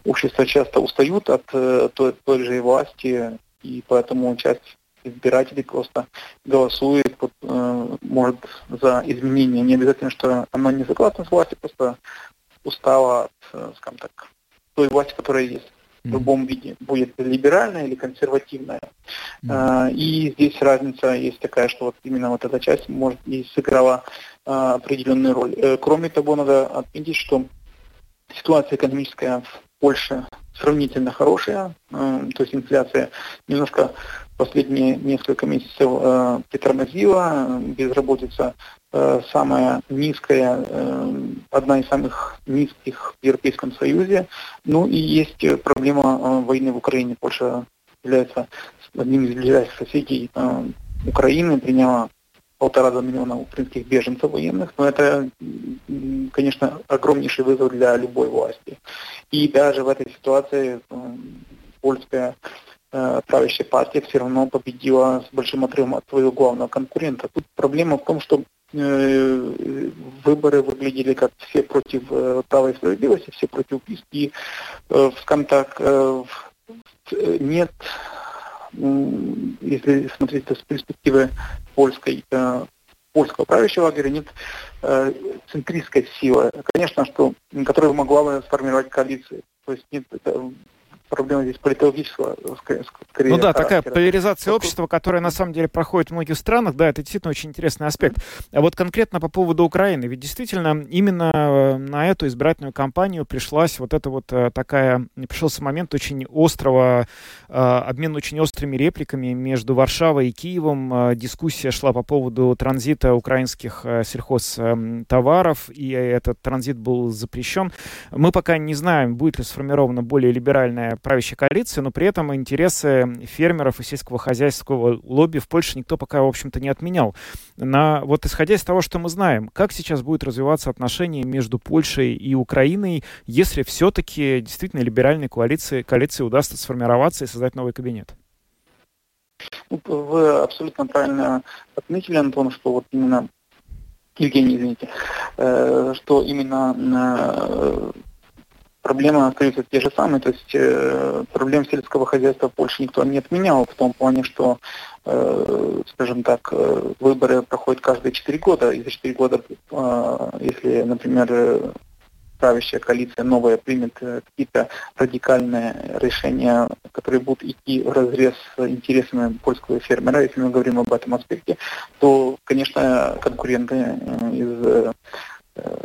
общества часто устают от э, той, той же власти, и поэтому часть избирателей просто голосует, вот, э, может, за изменения. Не обязательно, что она не согласна с властью, просто устала от, э, скажем так, той власти, которая есть в любом виде, будет либеральная или консервативная. Mm-hmm. И здесь разница есть такая, что вот именно вот эта часть может и сыграла а, определенную роль. Э, кроме того, надо отметить, что ситуация экономическая в Польше сравнительно хорошая, то есть инфляция немножко последние несколько месяцев э, притормозила, безработица самая низкая, одна из самых низких в Европейском Союзе. Ну и есть проблема войны в Украине. Польша является одним из ближайших соседей Украины, приняла полтора миллиона украинских беженцев военных, но это, конечно, огромнейший вызов для любой власти. И даже в этой ситуации польская э, правящая партия все равно победила с большим отрывом от своего главного конкурента. Тут проблема в том, что э, выборы выглядели как все против э, права и справедливости, все против убийств. И, скажем так, нет если смотреть с перспективы польской, э, польского правящего лагеря, нет э, центристской силы, конечно, что, которая могла бы сформировать коалицию. То есть нет проблема здесь политологического, скорее. Ну да, такая поляризация общества, которая на самом деле проходит в многих странах, да, это действительно очень интересный аспект. А вот конкретно по поводу Украины, ведь действительно именно э, на эту избирательную кампанию пришлась вот эта вот э, такая, пришелся момент очень острого, э, обмен очень острыми репликами между Варшавой и Киевом. Дискуссия шла по поводу транзита украинских сельхозтоваров, и этот транзит был запрещен. Мы пока не знаем, будет ли сформирована более либеральная правящей коалиции, но при этом интересы фермеров и сельского хозяйственного лобби в Польше никто пока, в общем-то, не отменял. На, вот исходя из того, что мы знаем, как сейчас будет развиваться отношения между Польшей и Украиной, если все-таки действительно либеральной коалиции, коалиции удастся сформироваться и создать новый кабинет? Ну, вы абсолютно правильно отметили, Антон, что вот именно Евгений, извините, э, что именно э, проблемы остаются те же самые. То есть э, проблем сельского хозяйства в Польше никто не отменял, в том плане, что, э, скажем так, э, выборы проходят каждые четыре года. И за четыре года, э, если, например, правящая коалиция новая примет э, какие-то радикальные решения, которые будут идти в разрез с интересами польского фермера, если мы говорим об этом аспекте, то, конечно, конкуренты э,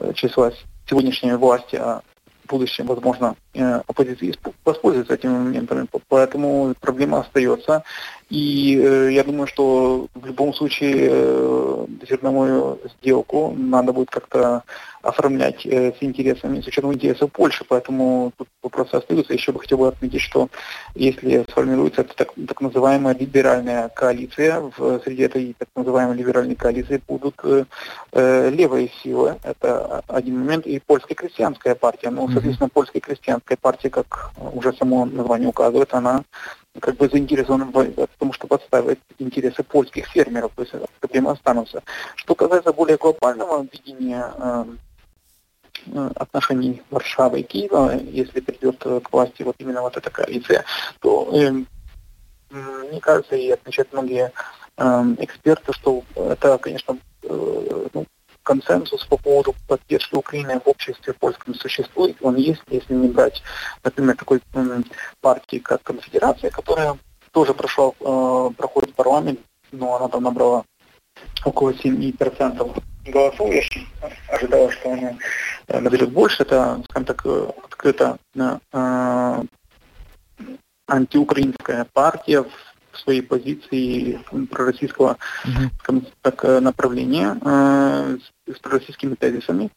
из числа сегодняшней власти, а в будущем, возможно, оппозиция воспользуется этими моментами. Поэтому проблема остается. И э, я думаю, что в любом случае э, зерновую сделку надо будет как-то оформлять э, с интересами, с учетом интересов Польши. Поэтому тут вопросы остаются. Еще бы хотел бы отметить, что если сформируется так, так называемая либеральная коалиция, в, среди этой так называемой либеральной коалиции будут э, э левые силы. Это один момент. И польская крестьянская партия. Ну, соответственно, польская крестьянская партия, как уже само название указывает, она как бы заинтересованы в том, чтобы отстаивать интересы польских фермеров, то есть проблемы останутся. Что касается более глобального видения э, отношений Варшавы и Киева, если придет к власти вот именно вот эта коалиция, то э, мне кажется, и отмечают многие э, эксперты, что это, конечно, э, ну, консенсус по поводу поддержки Украины в обществе польском существует. Он есть, если не брать, например, такой партии, как Конфедерация, которая тоже прошла, э, проходит парламент, но она там набрала около 7% голосов. Я ожидал, что оно наберет больше. Это, скажем так, открыто антиукраинская партия в своей позиции пророссийского так, направления э, с пророссийскими тезисами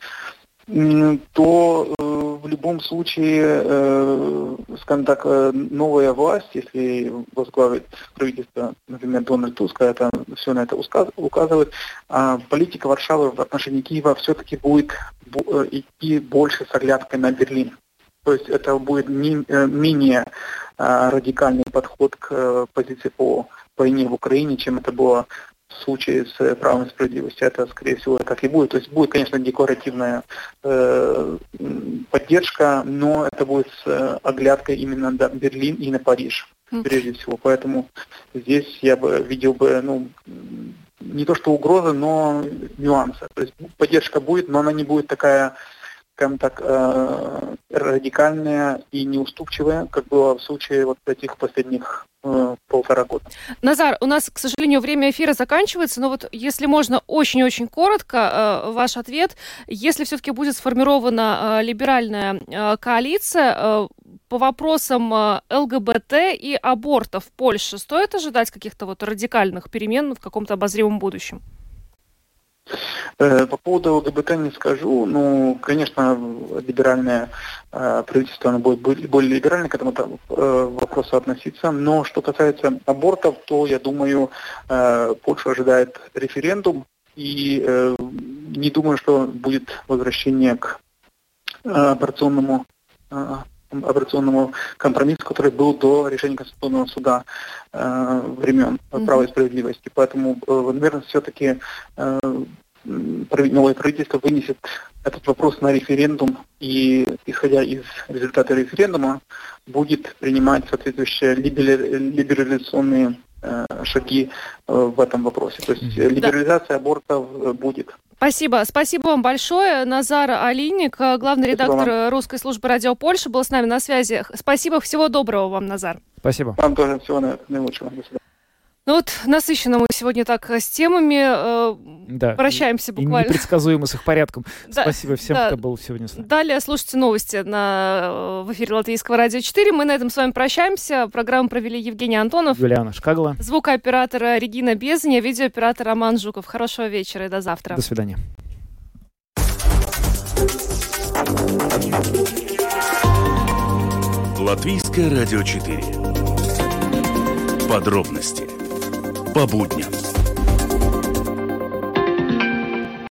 то э, в любом случае, э, скажем так, э, новая власть, если возглавит правительство, например, Дональд Туск, это все на это указывает, а политика Варшавы в отношении Киева все-таки будет идти больше с оглядкой на Берлин. То есть это будет не, менее радикальный подход к позиции по войне в Украине, чем это было в случае с э, правом и справедливостью это, скорее всего, так и будет. То есть будет, конечно, декларативная э, поддержка, но это будет с э, оглядкой именно на Берлин и на Париж, прежде всего. Поэтому здесь я бы видел бы, ну, не то что угрозы, но нюансы. То есть поддержка будет, но она не будет такая скажем так, э, радикальная и неуступчивая, как было в случае вот этих последних э, полтора года. Назар, у нас, к сожалению, время эфира заканчивается, но вот если можно очень-очень коротко э, ваш ответ, если все-таки будет сформирована либеральная коалиция по вопросам ЛГБТ и абортов в Польше, стоит ожидать каких-то вот радикальных перемен в каком-то обозримом будущем? Э, по поводу ЛГБТ не скажу. Ну, конечно, либеральное э, правительство оно будет более либерально к этому э, вопросу относиться. Но что касается абортов, то, я думаю, Польша ожидает референдум. И не думаю, что будет возвращение к операционному операционному компромиссу, который был до решения Конституционного суда э, времен mm-hmm. права и справедливости. Поэтому, э, наверное, все-таки э, новое правительство вынесет этот вопрос на референдум и, исходя из результата референдума, будет принимать соответствующие либерализационные шаги э, в этом вопросе. То есть либерализация да. абортов будет. Спасибо. Спасибо вам большое. Назар Алиник, главный редактор русской службы радио Польши, был с нами на связи. Спасибо. Всего доброго вам, Назар. Спасибо. Вам тоже всего наилучшего. До свидания. Ну вот насыщенно мы сегодня так э, с темами э, да. прощаемся буквально. И непредсказуемо с их порядком. Да, Спасибо всем, да. кто был сегодня с нами. Далее слушайте новости на, э, в эфире Латвийского радио 4. Мы на этом с вами прощаемся. Программу провели Евгений Антонов. Юлиана Шкагла. Звукооператора Регина Безня, видеооператор Роман Жуков. Хорошего вечера и до завтра. До свидания. Латвийское радио 4. Подробности по будням.